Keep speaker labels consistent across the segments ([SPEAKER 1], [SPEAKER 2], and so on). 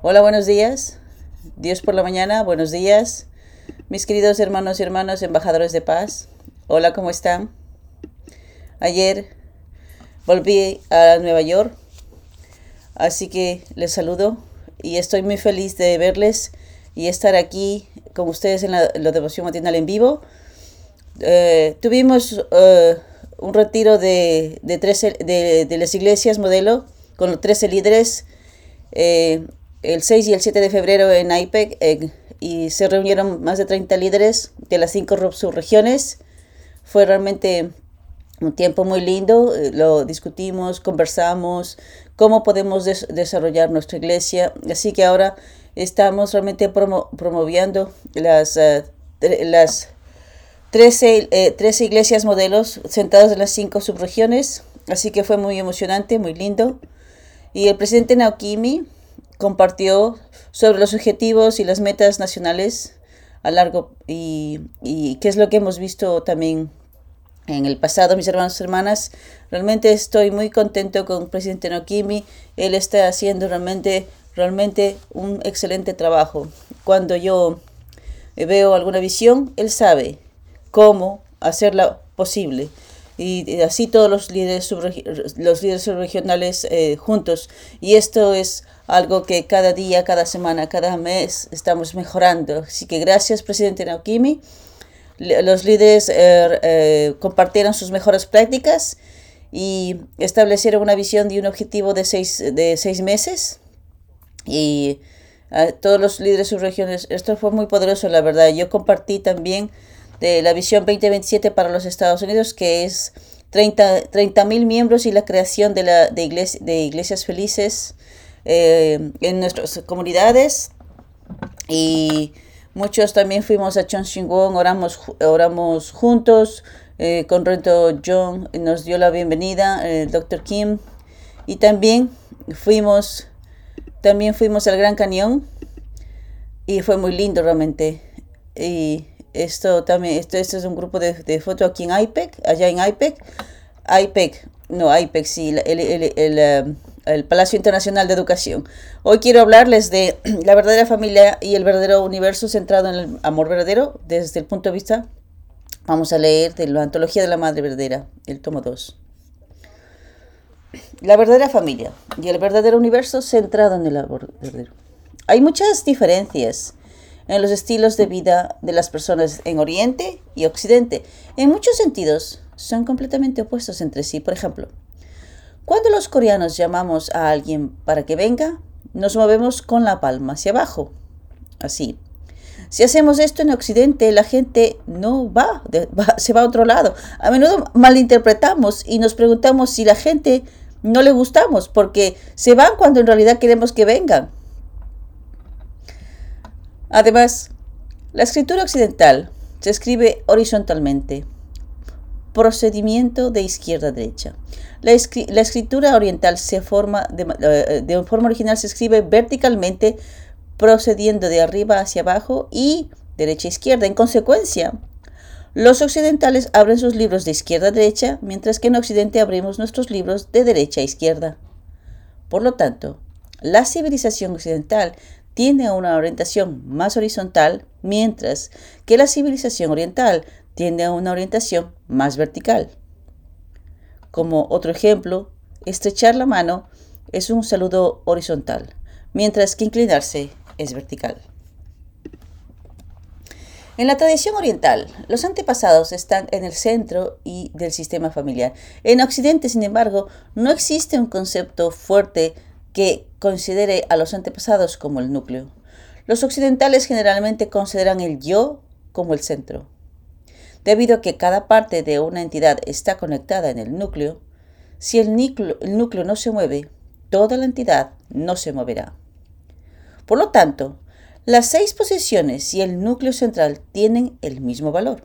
[SPEAKER 1] Hola, buenos días. Dios por la mañana, buenos días. Mis queridos hermanos y hermanas, embajadores de paz. Hola, ¿cómo están? Ayer volví a Nueva York, así que les saludo y estoy muy feliz de verles y estar aquí con ustedes en la, devoción matinal en vivo. Eh, tuvimos eh, un retiro de, de, 13, de, las iglesias modelo con los 13 líderes eh, el 6 y el 7 de febrero en IPEC eh, y se reunieron más de 30 líderes de las cinco subregiones. Fue realmente un tiempo muy lindo, eh, lo discutimos, conversamos, cómo podemos desarrollar nuestra iglesia. Así que ahora estamos realmente promoviendo las, uh, las 13, 13 iglesias modelos sentadas en las cinco subregiones. Así que fue muy emocionante, muy lindo. Y el presidente Naokimi compartió sobre los objetivos y las metas nacionales a largo y, y qué es lo que hemos visto también en el pasado, mis hermanos y hermanas. Realmente estoy muy contento con el presidente Nokimi. Él está haciendo realmente, realmente un excelente trabajo. Cuando yo veo alguna visión, él sabe cómo hacerla posible y así todos los líderes, los líderes subregionales eh, juntos. Y esto es algo que cada día, cada semana, cada mes estamos mejorando. Así que gracias, presidente Naokimi. Los líderes eh, eh, compartieron sus mejores prácticas y establecieron una visión de un objetivo de seis, de seis meses. Y a todos los líderes subregionales, esto fue muy poderoso, la verdad. Yo compartí también de la visión 2027 para los Estados Unidos, que es 30 mil miembros y la creación de, la, de, de iglesias felices eh, en nuestras comunidades. Y muchos también fuimos a Chongqing, oramos, oramos juntos eh, con Reto John, nos dio la bienvenida, el Dr. Kim. Y también fuimos, también fuimos al Gran Cañón y fue muy lindo realmente. Y esto también, esto, es un grupo de, de foto aquí en IPEC, allá en IPEC. IPEC, no, IPEC, sí, el, el, el, el, Palacio Internacional de Educación. Hoy quiero hablarles de la verdadera familia y el verdadero universo centrado en el amor verdadero desde el punto de vista, vamos a leer de la Antología de la Madre Verdadera, el tomo 2. La verdadera familia y el verdadero universo centrado en el amor verdadero. Hay muchas diferencias en los estilos de vida de las personas en Oriente y Occidente. En muchos sentidos, son completamente opuestos entre sí. Por ejemplo, cuando los coreanos llamamos a alguien para que venga, nos movemos con la palma hacia abajo. Así. Si hacemos esto en Occidente, la gente no va, se va a otro lado. A menudo malinterpretamos y nos preguntamos si la gente no le gustamos porque se van cuando en realidad queremos que vengan. Además, la escritura occidental se escribe horizontalmente, procedimiento de izquierda a derecha. La, escritura oriental se forma de, eh, de forma original se escribe verticalmente, procediendo de arriba hacia abajo y derecha a izquierda. En consecuencia, los occidentales abren sus libros de izquierda a derecha, mientras que en Occidente abrimos nuestros libros de derecha a izquierda. Por lo tanto, la civilización occidental tiene una orientación más horizontal, mientras que la civilización oriental tiende a una orientación más vertical. Como otro ejemplo, estrechar la mano es un saludo horizontal, mientras que inclinarse es vertical. En la tradición oriental, los antepasados están en el centro y del sistema familiar. En Occidente, sin embargo, no existe un concepto fuerte que considere a los antepasados como el núcleo. Los occidentales generalmente consideran el yo como el centro. Debido a que cada parte de una entidad está conectada en el núcleo, si el núcleo, no se mueve, toda la entidad no se moverá. Por lo tanto, las seis posiciones y el núcleo central tienen el mismo valor.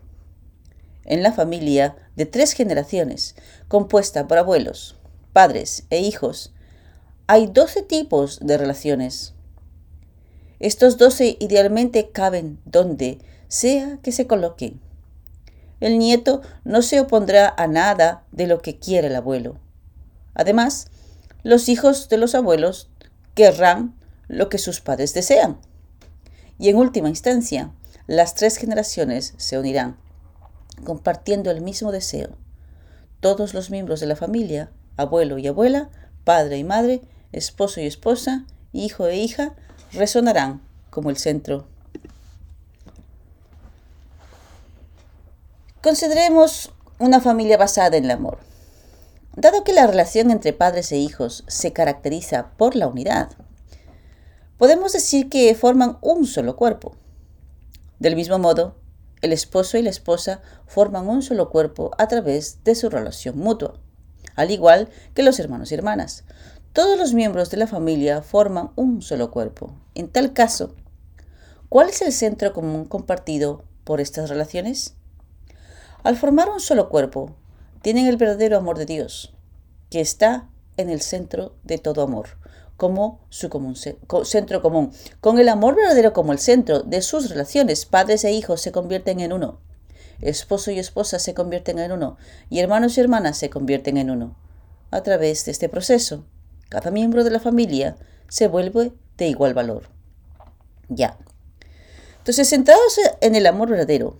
[SPEAKER 1] En la familia de tres generaciones, compuesta por abuelos, padres e hijos, hay 12 tipos de relaciones. Estos 12 idealmente caben donde sea que se coloquen. El nieto no se opondrá a nada de lo que quiere el abuelo. Además, los hijos de los abuelos querrán lo que sus padres desean. Y en última instancia, las tres generaciones se unirán, compartiendo el mismo deseo. Todos los miembros de la familia, abuelo y abuela, padre y madre, esposo y esposa, hijo e hija, resonarán como el centro. Consideremos una familia basada en el amor. Dado que la relación entre padres e hijos se caracteriza por la unidad, podemos decir que forman un solo cuerpo. Del mismo modo, el esposo y la esposa forman un solo cuerpo a través de su relación mutua, al igual que los hermanos y hermanas. Todos los miembros de la familia forman un solo cuerpo. En tal caso, ¿cuál es el centro común compartido por estas relaciones? Al formar un solo cuerpo, tienen el verdadero amor de Dios, que está en el centro de todo amor, como su común, centro común. Con el amor verdadero como el centro de sus relaciones, padres e hijos se convierten en uno. Esposo y esposa se convierten en uno, y hermanos y hermanas se convierten en uno. A través de este proceso, cada miembro de la familia se vuelve de igual valor. Ya. Entonces, centrados en el amor verdadero,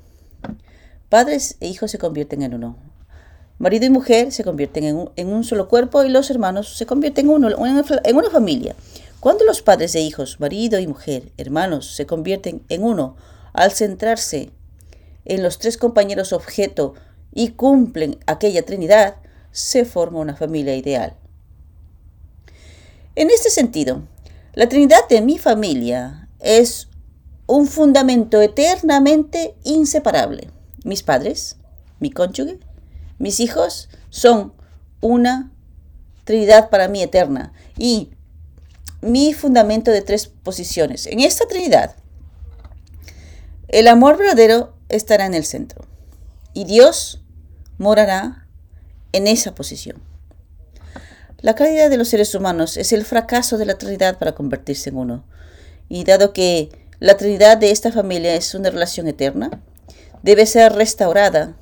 [SPEAKER 1] padres e hijos se convierten en uno. Marido y mujer se convierten en un, solo cuerpo y los hermanos se convierten en, uno, en una familia. Cuando los padres e hijos, marido y mujer, hermanos, se convierten en uno al centrarse en los tres compañeros objeto y cumplen aquella Trinidad, se forma una familia ideal. En este sentido, la Trinidad de mi familia es un fundamento eternamente inseparable. Mis padres, mi cónyuge, mis hijos son una Trinidad para mí eterna y mi fundamento de tres posiciones. En esta Trinidad, el amor verdadero estará en el centro y Dios morará en esa posición. La calidad de los seres humanos es el fracaso de la Trinidad para convertirse en uno. Y dado que la Trinidad de esta familia es una relación eterna, debe ser restaurada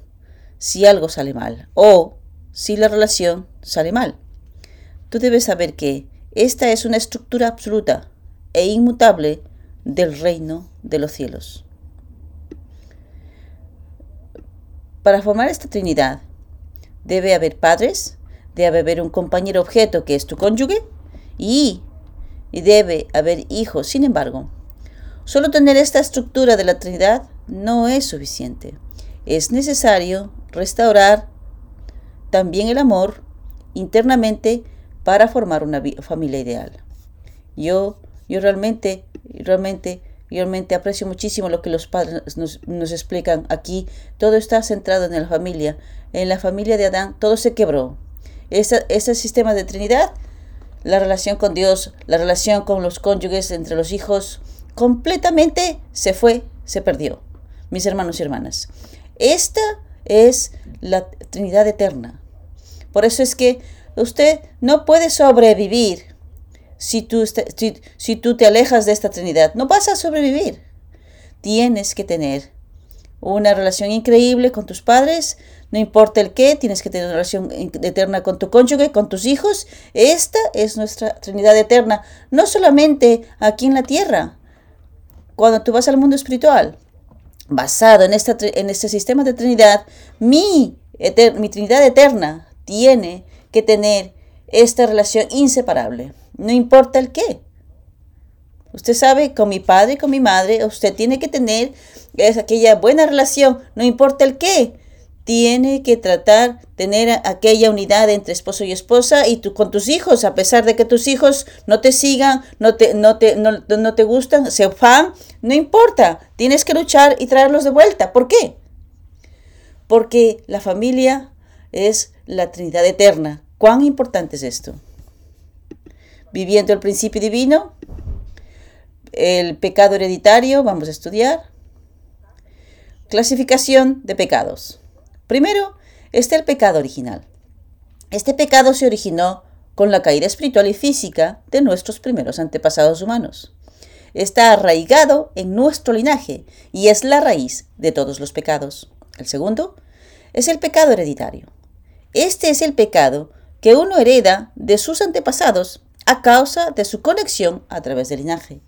[SPEAKER 1] si algo sale mal o si la relación sale mal. Tú debes saber que esta es una estructura absoluta e inmutable del reino de los cielos. Para formar esta Trinidad debe haber padres, debe haber un compañero objeto que es tu cónyuge y, debe haber hijos. Sin embargo, solo tener esta estructura de la Trinidad no es suficiente. Es necesario restaurar también el amor internamente para formar una familia ideal. Yo, yo realmente, realmente, realmente aprecio muchísimo lo que los padres nos, explican aquí. Todo está centrado en la familia. En la familia de Adán todo se quebró. Ese, ese sistema de Trinidad, la relación con Dios, la relación con los cónyuges, entre los hijos, completamente se fue, se perdió. Mis hermanos y hermanas. Esta es la Trinidad eterna. Por eso es que usted no puede sobrevivir si tú, si, tú te alejas de esta Trinidad. No vas a sobrevivir. Tienes que tener una relación increíble con tus padres, no importa el qué, tienes que tener una relación eterna con tu cónyuge, con tus hijos. Esta es nuestra Trinidad eterna, no solamente aquí en la tierra, cuando tú vas al mundo espiritual, basado en, esta, en este sistema de Trinidad, mi, mi Trinidad eterna tiene que tener esta relación inseparable, no importa el qué. Usted sabe, con mi padre y con mi madre, usted tiene que tener es aquella buena relación, no importa el qué tiene que tratar tener aquella unidad entre esposo y esposa y tú con tus hijos, a pesar de que tus hijos no te sigan, no te, no te, no, te gustan, se fan, no importa, tienes que luchar y traerlos de vuelta. ¿Por qué? Porque la familia es la Trinidad eterna. ¿Cuán importante es esto? Viviendo el principio divino, el pecado hereditario, vamos a estudiar. Clasificación de pecados. Primero está el pecado original. Este pecado se originó con la caída espiritual y física de nuestros primeros antepasados humanos. Está arraigado en nuestro linaje y es la raíz de todos los pecados. El segundo es el pecado hereditario. Este es el pecado que uno hereda de sus antepasados a causa de su conexión a través del linaje.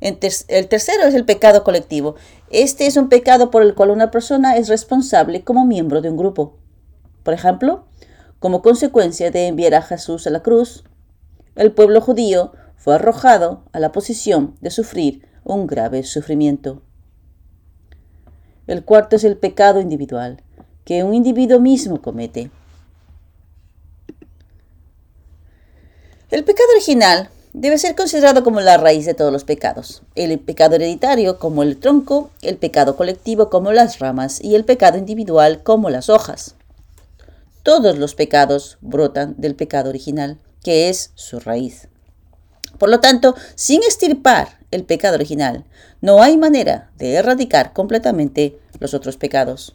[SPEAKER 1] El tercero es el pecado colectivo. Este es un pecado por el cual una persona es responsable como miembro de un grupo. Por ejemplo, como consecuencia de enviar a Jesús a la cruz, el pueblo judío fue arrojado a la posición de sufrir un grave sufrimiento. El cuarto es el pecado individual, que un individuo mismo comete. El pecado original debe ser considerado como la raíz de todos los pecados. El pecado hereditario como el tronco, el pecado colectivo como las ramas y el pecado individual como las hojas. Todos los pecados brotan del pecado original, que es su raíz. Por lo tanto, sin estirpar el pecado original, no hay manera de erradicar completamente los otros pecados.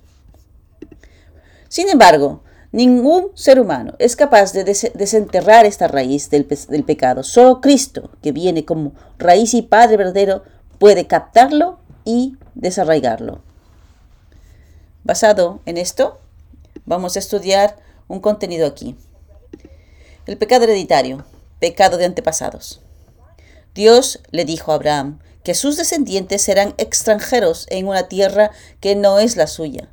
[SPEAKER 1] Sin embargo, ningún ser humano es capaz de desenterrar esta raíz del, del pecado. Solo Cristo, que viene como raíz y Padre verdadero, puede captarlo y desarraigarlo. Basado en esto, vamos a estudiar un contenido aquí. El pecado hereditario, pecado de antepasados. Dios le dijo a Abraham que sus descendientes serán extranjeros en una tierra que no es la suya,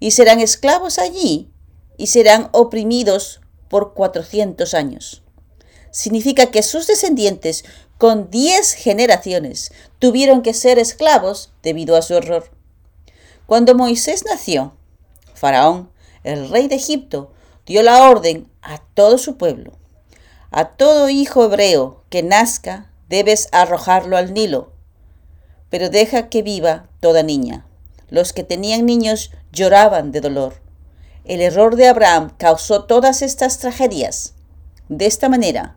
[SPEAKER 1] y serán esclavos allí y serán oprimidos por 400 años. Significa que sus descendientes con 10 generaciones tuvieron que ser esclavos debido a su error. Cuando Moisés nació, Faraón, el rey de Egipto, dio la orden a todo su pueblo, a todo hijo hebreo que nazca debes arrojarlo al Nilo. Pero deja que viva toda niña. Los que tenían niños lloraban de dolor. El error de Abraham causó todas estas tragedias. De esta manera,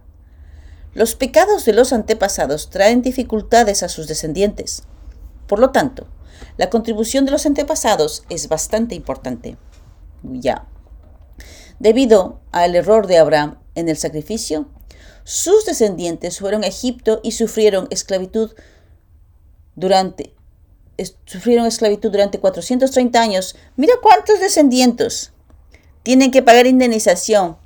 [SPEAKER 1] los pecados de los antepasados traen dificultades a sus descendientes. Por lo tanto, la contribución de los antepasados es bastante importante. Ya. Debido al error de Abraham en el sacrificio, sus descendientes fueron a Egipto y sufrieron esclavitud durante sufrieron esclavitud durante 430 años. Mira cuántos descendientes tienen que pagar indemnización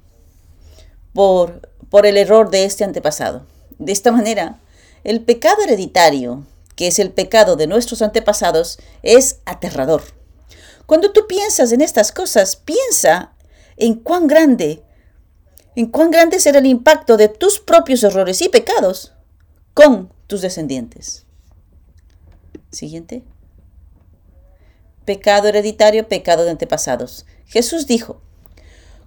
[SPEAKER 1] por, por el error de este antepasado. De esta manera, el pecado hereditario, que es el pecado de nuestros antepasados, es aterrador. Cuando tú piensas en estas cosas, piensa en cuán grande en cuán grande será el impacto de tus propios errores y pecados con tus descendientes. Siguiente. Pecado hereditario, pecado de antepasados. Jesús dijo,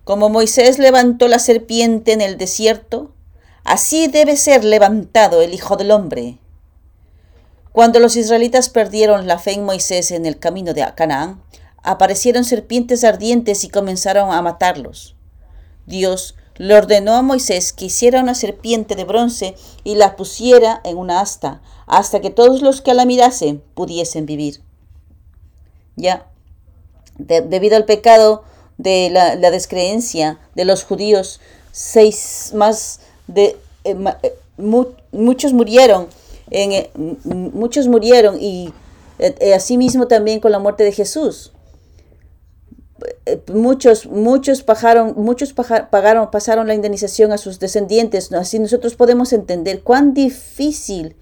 [SPEAKER 1] como Moisés levantó la serpiente en el desierto, así debe ser levantado el Hijo del Hombre. Cuando los israelitas perdieron la fe en Moisés en el camino de Canaán, aparecieron serpientes ardientes y comenzaron a matarlos. Dios le ordenó a Moisés que hiciera una serpiente de bronce y la pusiera en una asta, hasta que todos los que la mirasen pudiesen vivir. Ya, debido al pecado de la, descreencia de los judíos, seis más de eh, eh, muchos murieron, en, eh, muchos murieron y asimismo también con la muerte de Jesús. Muchos, muchos, pagaron, muchos pagaron, pasaron la indemnización a sus descendientes. Así nosotros podemos entender cuán difícil,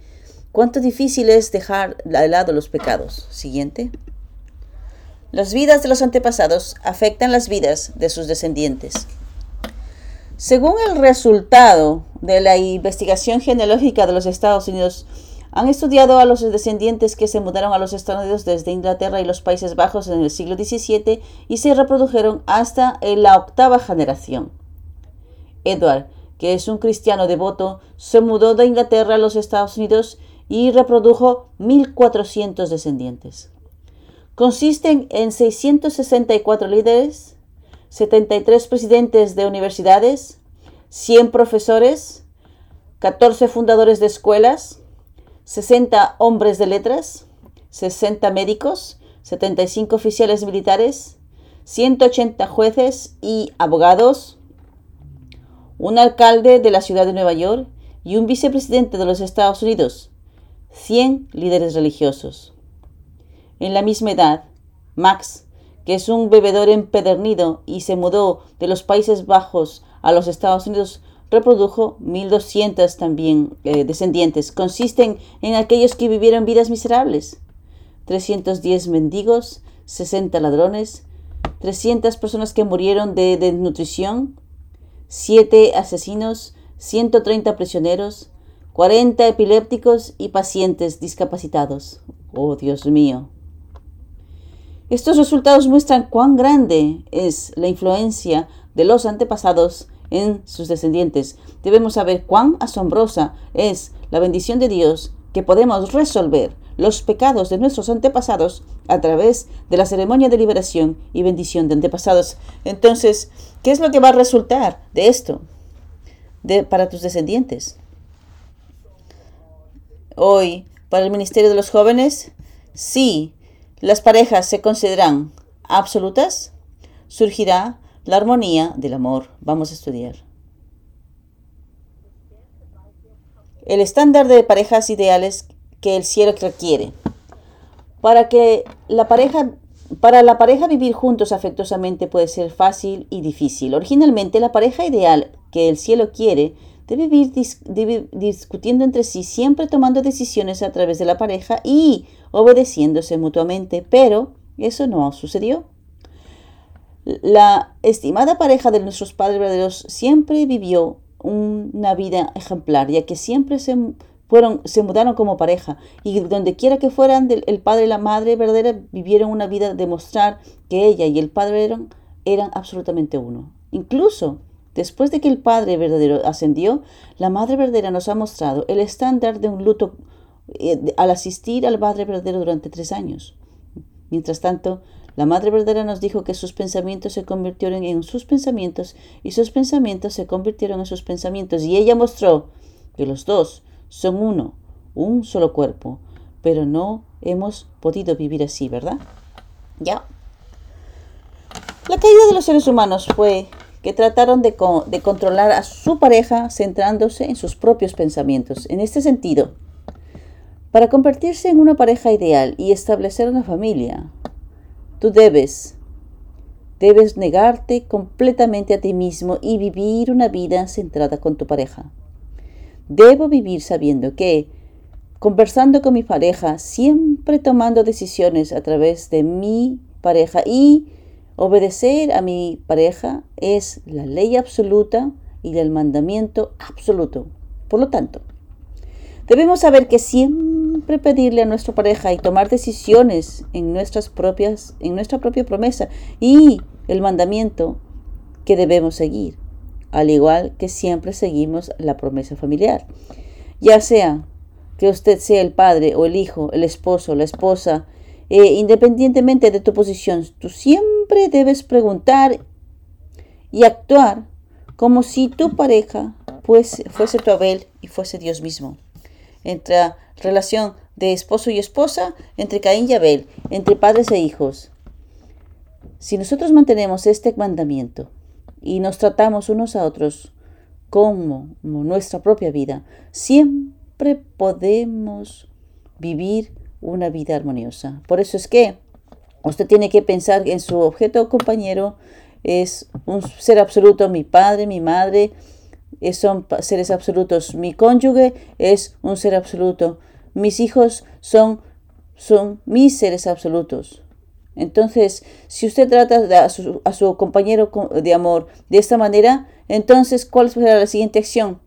[SPEAKER 1] cuánto difícil es dejar de lado los pecados. Siguiente. Las vidas de los antepasados afectan las vidas de sus descendientes. Según el resultado de la investigación genealógica de los Estados Unidos, han estudiado a los descendientes que se mudaron a los Estados Unidos desde Inglaterra y los Países Bajos en el siglo XVII y se reprodujeron hasta en la octava generación. Edward, que es un cristiano devoto, se mudó de Inglaterra a los Estados Unidos y reprodujo 1.400 descendientes. Consisten en 664 líderes, 73 presidentes de universidades, 100 profesores, 14 fundadores de escuelas, 60 hombres de letras, 60 médicos, 75 oficiales militares, 180 jueces y abogados, un alcalde de la ciudad de Nueva York y un vicepresidente de los Estados Unidos, 100 líderes religiosos. En la misma edad, Max, que es un bebedor empedernido y se mudó de los Países Bajos a los Estados Unidos reprodujo 1200 también eh, descendientes. Consisten en aquellos que vivieron vidas miserables. 310 mendigos, 60 ladrones, 300 personas que murieron de desnutrición, 7 asesinos, 130 prisioneros, 40 epilépticos y pacientes discapacitados. Oh Dios mío. Estos resultados muestran cuán grande es la influencia de los antepasados en sus descendientes. Debemos saber cuán asombrosa es la bendición de Dios que podemos resolver los pecados de nuestros antepasados a través de la ceremonia de liberación y bendición de antepasados. Entonces, ¿qué es lo que va a resultar de esto para tus descendientes? Hoy, para el Ministerio de los Jóvenes, si las parejas se consideran absolutas, surgirá la armonía del amor. Vamos a estudiar. El estándar de parejas ideales que el cielo requiere. Para que la pareja para la pareja vivir juntos afectuosamente puede ser fácil y difícil. Originalmente la pareja ideal que el cielo quiere debe vivir discutiendo entre sí, siempre tomando decisiones a través de la pareja y obedeciéndose mutuamente, pero eso no sucedió. La estimada pareja de nuestros padres verdaderos siempre vivió una vida ejemplar, ya que siempre se, fueron, se mudaron como pareja y donde quiera que fueran, el padre y la madre verdadera vivieron una vida de mostrar que ella y el padre eran, eran absolutamente uno. Incluso después de que el padre verdadero ascendió, la madre verdadera nos ha mostrado el estándar de un luto eh, al asistir al padre verdadero durante tres años. Mientras tanto, la Madre Verdadera nos dijo que sus pensamientos se convirtieron en sus pensamientos y sus pensamientos se convirtieron en sus pensamientos. Y ella mostró que los dos son uno, un solo cuerpo, pero no hemos podido vivir así, ¿verdad? Ya. La caída de los seres humanos fue que trataron de, de controlar a su pareja centrándose en sus propios pensamientos. En este sentido, para convertirse en una pareja ideal y establecer una familia, Tú debes, debes negarte completamente a ti mismo y vivir una vida centrada con tu pareja. Debo vivir sabiendo que, conversando con mi pareja, siempre tomando decisiones a través de mi pareja y obedecer a mi pareja es la ley absoluta y el mandamiento absoluto. Por lo tanto, debemos saber que siempre pedirle a nuestra pareja y tomar decisiones en nuestras propias, en nuestra propia promesa y el mandamiento que debemos seguir, al igual que siempre seguimos la promesa familiar. Ya sea que usted sea el padre o el hijo, el esposo, la esposa, eh, independientemente de tu posición, tú siempre debes preguntar y actuar como si tu pareja fuese, fuese tu Abel y fuese Dios mismo. Entre relación de esposo y esposa, entre Caín y Abel, entre padres e hijos. Si nosotros mantenemos este mandamiento y nos tratamos unos a otros como nuestra propia vida, siempre podemos vivir una vida armoniosa. Por eso es que usted tiene que pensar en su objeto compañero es un ser absoluto, mi padre, mi madre, son seres absolutos, mi cónyuge es un ser absoluto, mis hijos son, son mis seres absolutos. Entonces, si usted trata a su, a su compañero de amor de esta manera, entonces, ¿cuál será la siguiente acción?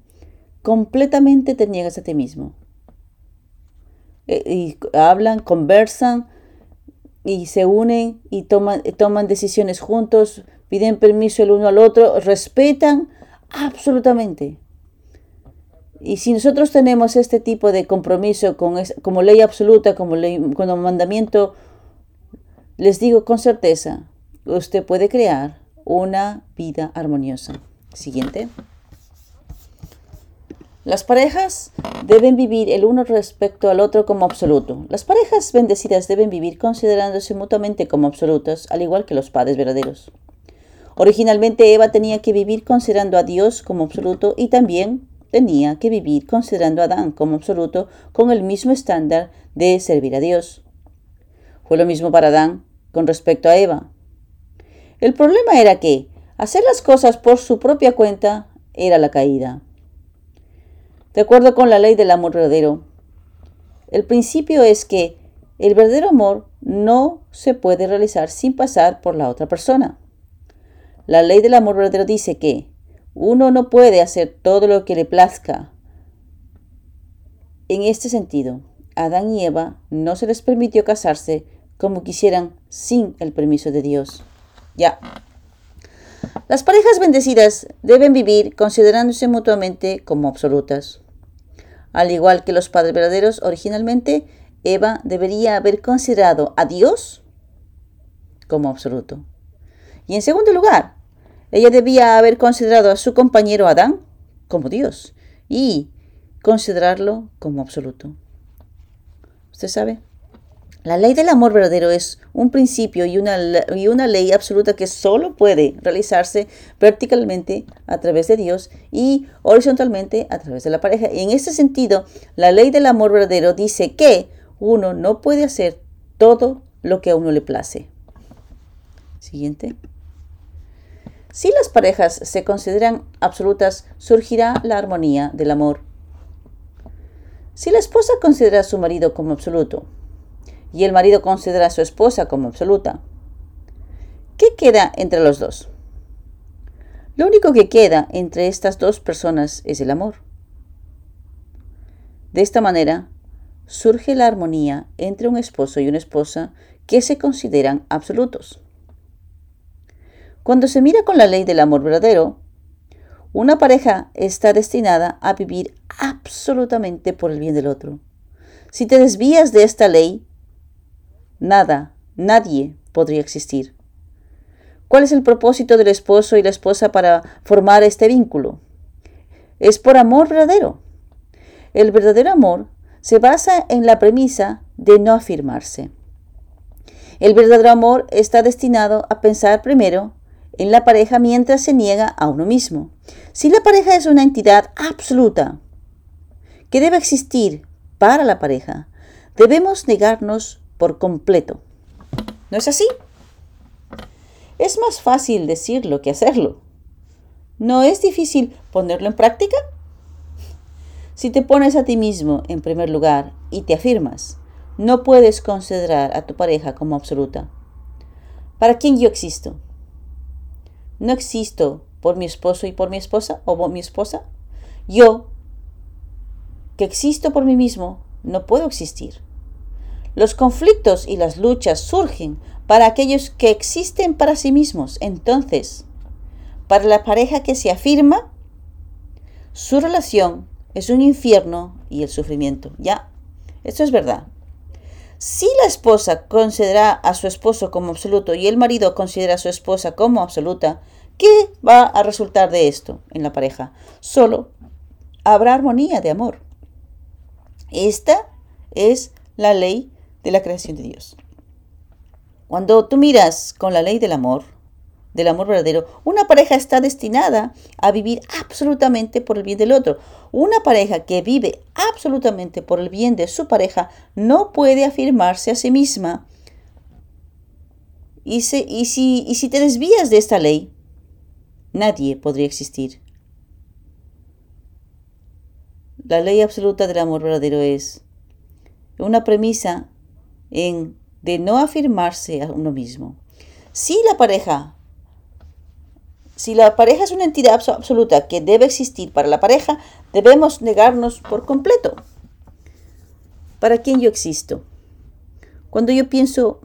[SPEAKER 1] Completamente te niegas a ti mismo. Eh, y hablan, conversan y se unen y toman, toman decisiones juntos, piden permiso el uno al otro, respetan absolutamente. Y si nosotros tenemos este tipo de compromiso con como ley absoluta, como, ley, como mandamiento, les digo con certeza, usted puede crear una vida armoniosa. Siguiente. Las parejas deben vivir el uno respecto al otro como absoluto. Las parejas bendecidas deben vivir considerándose mutuamente como absolutas, al igual que los padres verdaderos. Originalmente Eva tenía que vivir considerando a Dios como absoluto y también tenía que vivir considerando a Adán como absoluto con el mismo estándar de servir a Dios. Fue lo mismo para Adán con respecto a Eva. El problema era que hacer las cosas por su propia cuenta era la caída. De acuerdo con la ley del amor verdadero, el principio es que el verdadero amor no se puede realizar sin pasar por la otra persona. La ley del amor verdadero dice que uno no puede hacer todo lo que le plazca. En este sentido, Adán y Eva no se les permitió casarse como quisieran sin el permiso de Dios. Ya. Las parejas bendecidas deben vivir considerándose mutuamente como absolutas. Al igual que los padres verdaderos originalmente, Eva debería haber considerado a Dios como absoluto. Y en segundo lugar, ella debía haber considerado a su compañero Adán como Dios y considerarlo como absoluto. ¿Usted sabe? La ley del amor verdadero es un principio y una, y una, ley absoluta que solo puede realizarse verticalmente a través de Dios y horizontalmente a través de la pareja. Y en este sentido, la ley del amor verdadero dice que uno no puede hacer todo lo que a uno le place. Siguiente. Si las parejas se consideran absolutas, surgirá la armonía del amor. Si la esposa considera a su marido como absoluto, y el marido considera a su esposa como absoluta. ¿Qué queda entre los dos? Lo único que queda entre estas dos personas es el amor. De esta manera, surge la armonía entre un esposo y una esposa que se consideran absolutos. Cuando se mira con la ley del amor verdadero, una pareja está destinada a vivir absolutamente por el bien del otro. Si te desvías de esta ley, nada, nadie podría existir. ¿Cuál es el propósito del esposo y la esposa para formar este vínculo? Es por amor verdadero. El verdadero amor se basa en la premisa de no afirmarse. El verdadero amor está destinado a pensar primero en la pareja mientras se niega a uno mismo. Si la pareja es una entidad absoluta que debe existir para la pareja, debemos negarnos por completo. ¿No es así? Es más fácil decirlo que hacerlo. ¿No es difícil ponerlo en práctica? Si te pones a ti mismo en primer lugar y te afirmas, no puedes considerar a tu pareja como absoluta. ¿Para quién yo existo? ¿No existo por mi esposo y por mi esposa o por mi esposa? Yo, que existo por mí mismo, no puedo existir. Los conflictos y las luchas surgen para aquellos que existen para sí mismos. Entonces, para la pareja que se afirma, su relación es un infierno y el sufrimiento. Ya, esto es verdad. Si la esposa considera a su esposo como absoluto y el marido considera a su esposa como absoluta, ¿qué va a resultar de esto en la pareja? Solo habrá armonía de amor. Esta es la ley de la creación de Dios. Cuando tú miras con la ley del amor, del amor verdadero, una pareja está destinada a vivir absolutamente por el bien del otro. Una pareja que vive absolutamente por el bien de su pareja no puede afirmarse a sí misma. Y, si, y si te desvías de esta ley, nadie podría existir. La ley absoluta del amor verdadero es una premisa en de no afirmarse a uno mismo. Si la pareja, si la pareja es una entidad absoluta que debe existir para la pareja, debemos negarnos por completo. ¿Para quién yo existo? Cuando yo pienso,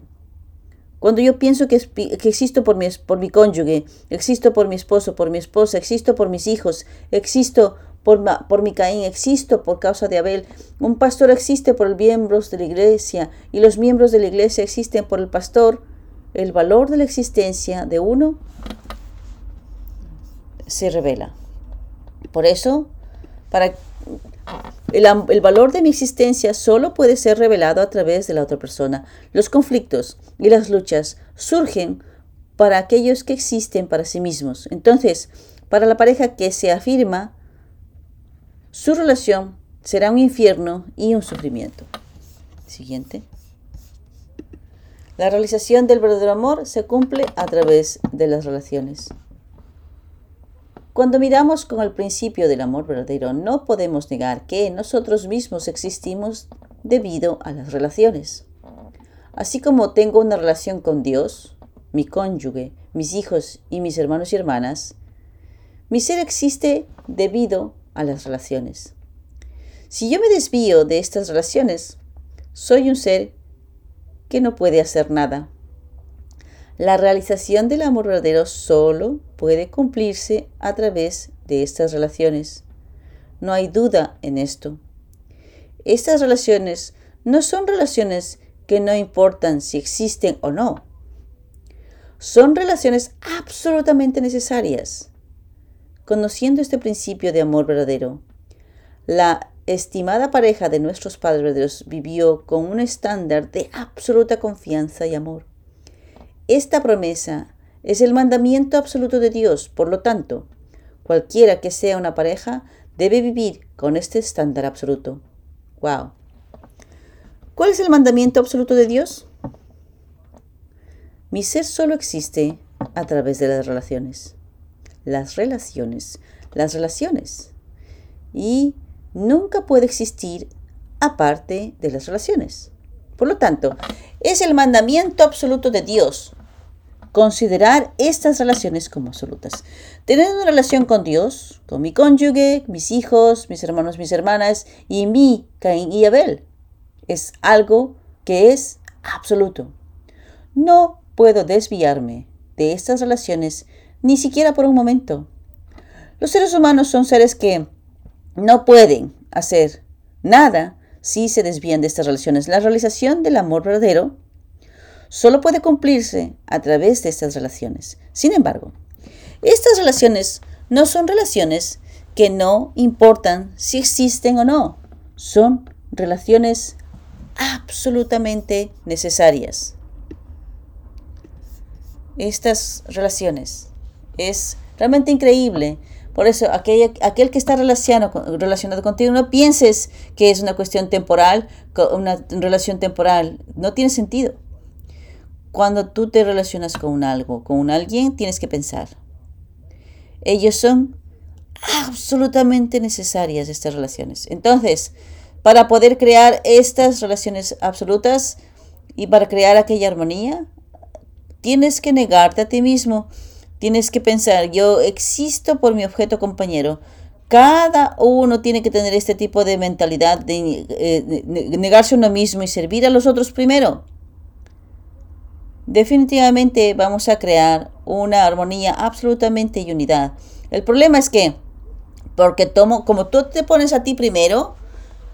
[SPEAKER 1] cuando yo pienso que, que existo por mi, por mi cónyuge, existo por mi esposo, por mi esposa, existo por mis hijos, existo por, por Micaín existo por causa de Abel. Un pastor existe por los miembros de la iglesia y los miembros de la iglesia existen por el pastor. El valor de la existencia de uno se revela. Por eso, para el, el, valor de mi existencia solo puede ser revelado a través de la otra persona. Los conflictos y las luchas surgen para aquellos que existen para sí mismos. Entonces, para la pareja que se afirma, su relación será un infierno y un sufrimiento. Siguiente. La realización del verdadero amor se cumple a través de las relaciones. Cuando miramos con el principio del amor verdadero, no podemos negar que nosotros mismos existimos debido a las relaciones. Así como tengo una relación con Dios, mi cónyuge, mis hijos y mis hermanos y hermanas, mi ser existe debido a las relaciones. Si yo me desvío de estas relaciones, soy un ser que no puede hacer nada. La realización del amor verdadero solo puede cumplirse a través de estas relaciones. No hay duda en esto. Estas relaciones no son relaciones que no importan si existen o no. Son relaciones absolutamente necesarias. Conociendo este principio de amor verdadero, la estimada pareja de nuestros padres vivió con un estándar de absoluta confianza y amor. Esta promesa es el mandamiento absoluto de Dios, por lo tanto, cualquiera que sea una pareja debe vivir con este estándar absoluto. Wow. ¿Cuál es el mandamiento absoluto de Dios? Mi ser solo existe a través de las relaciones. Las relaciones, las relaciones. Y nunca puede existir aparte de las relaciones. Por lo tanto, es el mandamiento absoluto de Dios considerar estas relaciones como absolutas. Tener una relación con Dios, con mi cónyuge, mis hijos, mis hermanos, mis hermanas y mi Caín y Abel es algo que es absoluto. No puedo desviarme de estas relaciones ni siquiera por un momento. Los seres humanos son seres que no pueden hacer nada si se desvían de estas relaciones. La realización del amor verdadero solo puede cumplirse a través de estas relaciones. Sin embargo, estas relaciones no son relaciones que no importan si existen o no. Son relaciones absolutamente necesarias. Estas relaciones es realmente increíble por eso, aquel, aquel que está relacionado, relacionado contigo, no pienses que es una cuestión temporal, una relación temporal. No tiene sentido. Cuando tú te relacionas con algo, con alguien, tienes que pensar. Ellos son absolutamente necesarias estas relaciones. Entonces, para poder crear estas relaciones absolutas y para crear aquella armonía, tienes que negarte a ti mismo Tienes que pensar, yo existo por mi objeto compañero. Cada uno tiene que tener este tipo de mentalidad de eh, negarse a uno mismo y servir a los otros primero. Definitivamente vamos a crear una armonía absolutamente y unidad. El problema es que, porque tomo, como tú te pones a ti primero,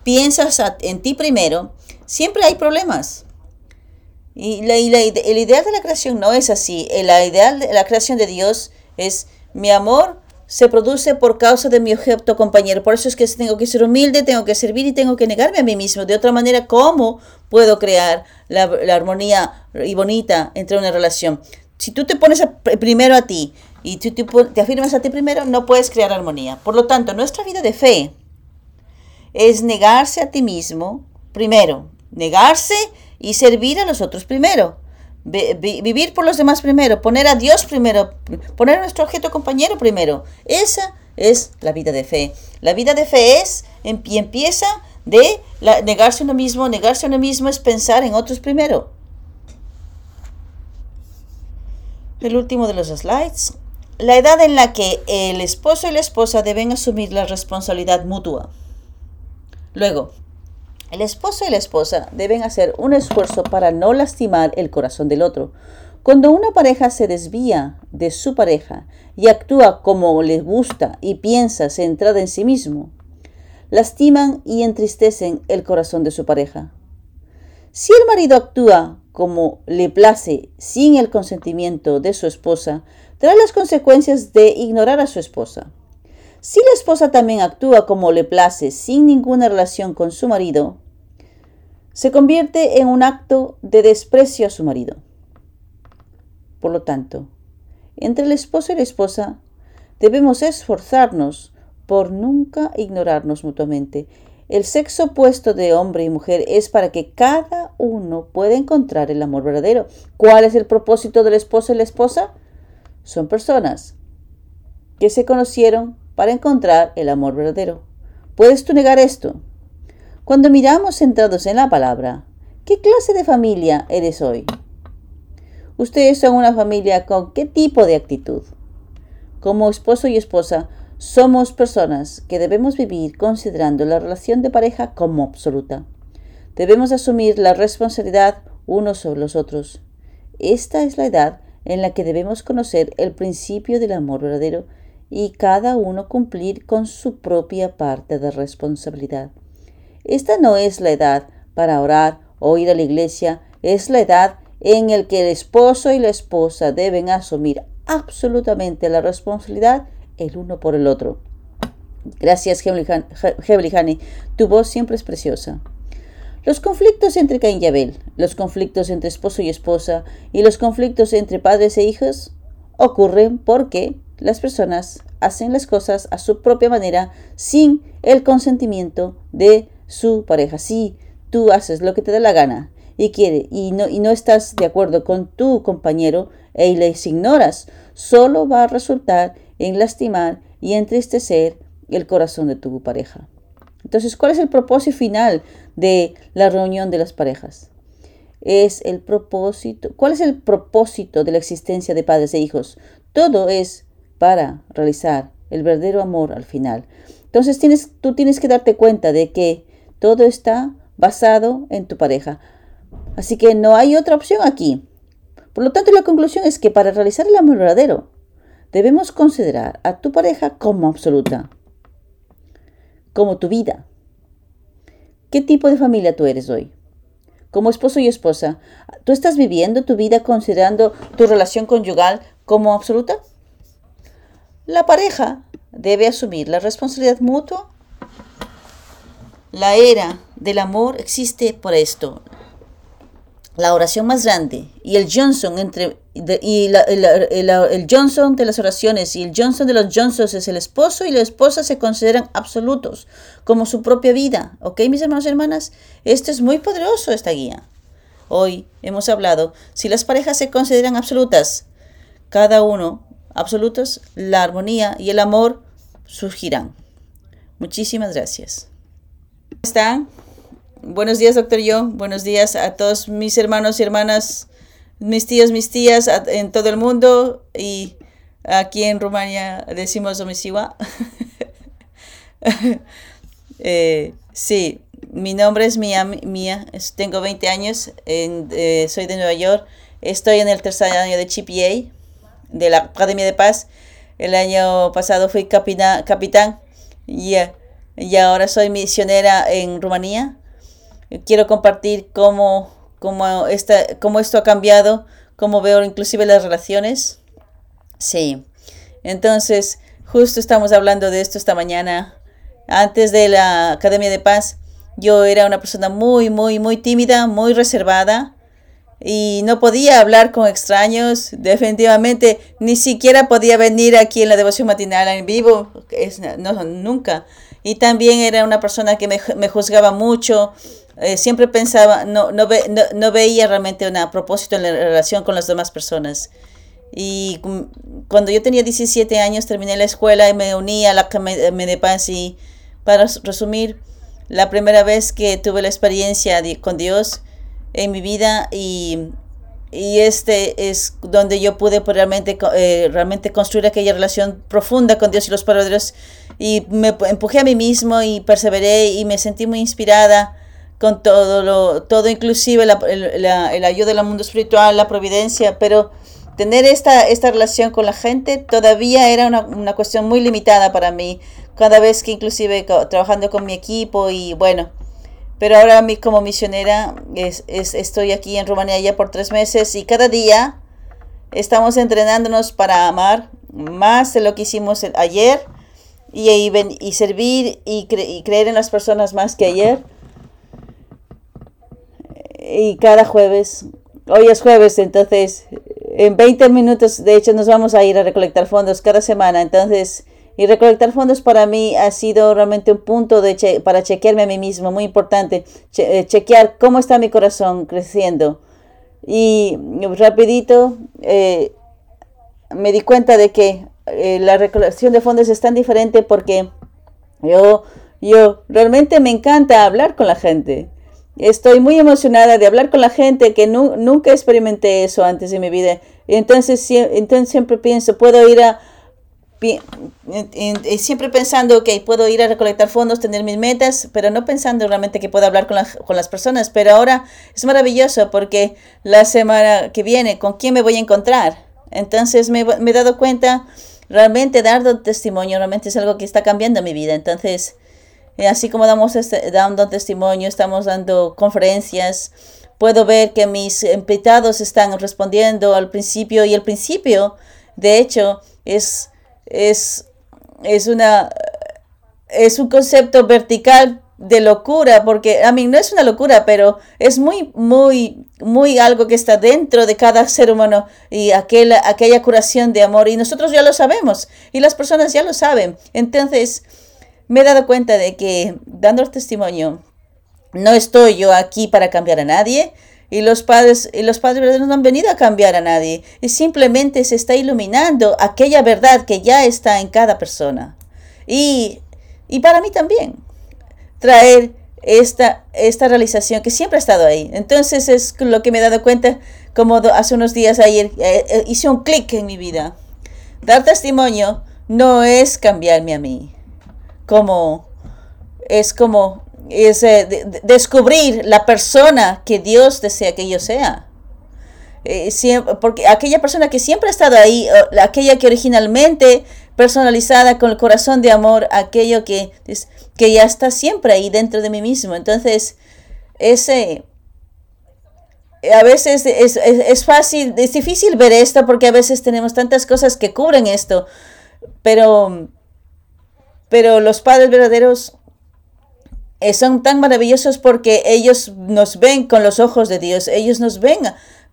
[SPEAKER 1] piensas en ti primero, siempre hay problemas. Y la, la, el ideal de la creación no es así. El ideal de la creación de Dios es mi amor se produce por causa de mi objeto compañero. Por eso es que tengo que ser humilde, tengo que servir y tengo que negarme a mí mismo. De otra manera, ¿cómo puedo crear la, armonía y bonita entre una relación? Si tú te pones primero a ti y tú te, te afirmas a ti primero, no puedes crear armonía. Por lo tanto, nuestra vida de fe es negarse a ti mismo primero. Negarse y servir a los otros primero. vivir por los demás primero, poner a Dios primero, poner a nuestro objeto compañero primero. Esa es la vida de fe. La vida de fe es y empieza de negarse a uno mismo. Negarse uno mismo es pensar en otros primero. El último de los slides. La edad en la que el esposo y la esposa deben asumir la responsabilidad mutua. Luego, el esposo y la esposa deben hacer un esfuerzo para no lastimar el corazón del otro. Cuando una pareja se desvía de su pareja y actúa como le gusta y piensa centrada en sí mismo, lastiman y entristecen el corazón de su pareja. Si el marido actúa como le place sin el consentimiento de su esposa, trae las consecuencias de ignorar a su esposa. Si la esposa también actúa como le place sin ninguna relación con su marido, se convierte en un acto de desprecio a su marido. Por lo tanto, entre el esposo y la esposa debemos esforzarnos por nunca ignorarnos mutuamente. El sexo opuesto de hombre y mujer es para que cada uno pueda encontrar el amor verdadero. ¿Cuál es el propósito del esposo y la esposa? Son personas que se conocieron para encontrar el amor verdadero. ¿Puedes tú negar esto? Cuando miramos centrados en la palabra, ¿qué clase de familia eres hoy? Ustedes son una familia con qué tipo de actitud? Como esposo y esposa, somos personas que debemos vivir considerando la relación de pareja como absoluta. Debemos asumir la responsabilidad unos sobre los otros. Esta es la edad en la que debemos conocer el principio del amor verdadero y cada uno cumplir con su propia parte de responsabilidad. Esta no es la edad para orar o ir a la iglesia, es la edad en la que el esposo y la esposa deben asumir absolutamente la responsabilidad el uno por el otro. Gracias, Hebelihani. Tu voz siempre es preciosa. Los conflictos entre Caín y Abel, los conflictos entre esposo y esposa y los conflictos entre padres e hijos ocurren porque las personas hacen las cosas a su propia manera sin el consentimiento de su pareja. Si tú haces lo que te da la gana y quiere y no, y no estás de acuerdo con tu compañero e les ignoras, solo va a resultar en lastimar y entristecer el corazón de tu pareja. Entonces, ¿cuál es el propósito final de la reunión de las parejas? Es el propósito. ¿Cuál es el propósito de la existencia de padres e hijos? Todo es para realizar el verdadero amor al final. Entonces tienes, tú tienes que darte cuenta de que todo está basado en tu pareja. Así que no hay otra opción aquí. Por lo tanto, la conclusión es que para realizar el amor verdadero, debemos considerar a tu pareja como absoluta, como tu vida. ¿Qué tipo de familia tú eres hoy? Como esposo y esposa, ¿tú estás viviendo tu vida considerando tu relación conyugal como absoluta? La pareja debe asumir la responsabilidad mutua. La era del amor existe por esto la oración más grande y el Johnson entre y el, Johnson de las oraciones y el Johnson de los Johnsons es el esposo y la esposa se consideran absolutos como su propia vida. ¿Ok, mis hermanos y hermanas? Esto es muy poderoso, esta guía. Hoy hemos hablado, si las parejas se consideran absolutas, cada uno absolutos, la armonía y el amor surgirán. Muchísimas gracias. ¿Cómo están? Buenos días, doctor Yo. Buenos días a todos mis hermanos y hermanas, mis tíos, mis tías en todo el mundo y aquí en Rumania decimos omisiwa. eh, sí, mi nombre es Mía, Mía tengo 20 años, eh, soy de Nueva York, estoy en el tercer año de GPA, de la Academia de Paz. El año pasado fui capitán, capitán y, y ahora soy misionera en Rumanía quiero compartir cómo, cómo, esta, cómo esto ha cambiado, cómo veo inclusive las relaciones. Sí, entonces justo estamos hablando de esto esta mañana. Antes de la Academia de Paz, yo era una persona muy, muy, muy tímida, muy reservada y no podía hablar con extraños, definitivamente ni siquiera podía venir aquí en la devoción matinal en vivo, es, no, nunca. Y también era una persona que me, juzgaba mucho, eh, siempre pensaba, no, no, no, veía realmente un propósito en la relación con las demás personas. Y cuando yo tenía 17 años terminé la escuela y me uní a la Medepaz y para resumir, la primera vez que tuve la experiencia con Dios en mi vida y, y este es donde yo pude pues, realmente, eh, realmente construir aquella relación profunda con Dios y los padres y me empujé a mí mismo y perseveré y me sentí muy inspirada con todo, lo, todo inclusive la, la, el ayuda del mundo espiritual, la providencia, pero tener esta, esta relación con la gente todavía era una, una cuestión muy limitada para mí, cada vez que inclusive trabajando con mi equipo y bueno, pero ahora mí como misionera es, es, estoy aquí en Rumanía ya por tres meses y cada día estamos entrenándonos para amar más de lo que hicimos ayer y, y, servir y, y creer en las personas más que ayer. Y cada jueves, hoy es jueves, entonces en 20 minutos, de hecho, nos vamos a ir a recolectar fondos cada semana, entonces, y recolectar fondos para mí ha sido realmente un punto de para chequearme a mí mismo, muy importante, eh, chequear cómo está mi corazón creciendo. Y rapidito eh, me di cuenta de que eh, la recolección de fondos es tan diferente porque yo, yo realmente me encanta hablar con la gente. Estoy muy emocionada de hablar con la gente que nunca experimenté eso antes en mi vida. Entonces, entonces siempre pienso, puedo ir a... Siempre pensando que puedo ir a recolectar fondos, tener mis metas, pero no pensando realmente que puedo hablar con, con las personas. Pero ahora es maravilloso porque la semana que viene, ¿con quién me voy a encontrar? Entonces me, me he dado cuenta, realmente dar testimonio realmente es algo que está cambiando mi vida. Entonces, eh, así como damos este, dando testimonio, estamos dando conferencias, puedo ver que mis invitados están respondiendo al principio y el principio, de hecho, es, es, es, una, es un concepto vertical de locura, porque a mí no es una locura, pero es muy, muy, muy algo que está dentro de cada ser humano y aquella, aquella curación de amor. Y nosotros ya lo sabemos y las personas ya lo saben. Entonces, me he dado cuenta de que dando el testimonio, no estoy yo aquí para cambiar a nadie. Y los padres, y los padres no han venido a cambiar a nadie. Y simplemente se está iluminando aquella verdad que ya está en cada persona. Y, y para mí también traer esta, esta realización que siempre ha estado ahí. Entonces es lo que me he dado cuenta, como hace unos días ayer, eh, eh, hice un clic en mi vida. Dar testimonio no es cambiarme a mí, como es como es eh, descubrir la persona que Dios desea que yo sea. porque aquella persona que siempre ha estado ahí, aquella que originalmente personalizada con el corazón de amor, aquello que, que ya está siempre ahí dentro de mí mismo. Entonces, ese a veces es, es, fácil, es difícil ver esto porque a veces tenemos tantas cosas que cubren esto, pero, pero los padres verdaderos eh, son tan maravillosos porque ellos nos ven con los ojos de Dios, ellos nos ven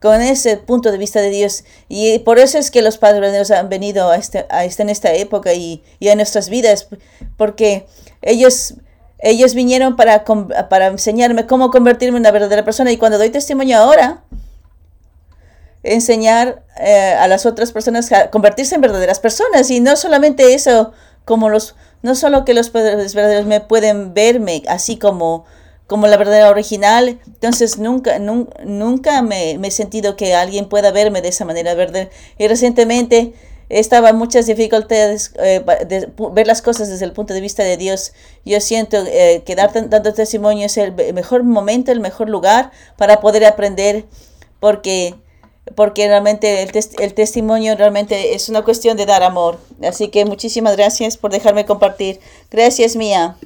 [SPEAKER 1] con ese punto de vista de Dios. Y por eso es que los padres de Dios han venido a, este, a este, en esta época y, y, a nuestras vidas, porque ellos, ellos vinieron para, para enseñarme cómo convertirme en una verdadera persona. Y cuando doy testimonio ahora, enseñar eh, a las otras personas a convertirse en verdaderas personas. Y no solamente eso, como los, no solo que los padres verdaderos me pueden verme así como como la verdadera original. Entonces nunca, nunca me, he sentido que alguien pueda verme de esa manera verdadera. Y recientemente estaba muchas dificultades eh, de ver las cosas desde el punto de vista de Dios. Yo siento eh, que dar dando testimonio es el mejor momento, el mejor lugar para poder aprender, porque, porque realmente el, el testimonio realmente es una cuestión de dar amor. Así que muchísimas gracias por dejarme compartir. Gracias, Mía.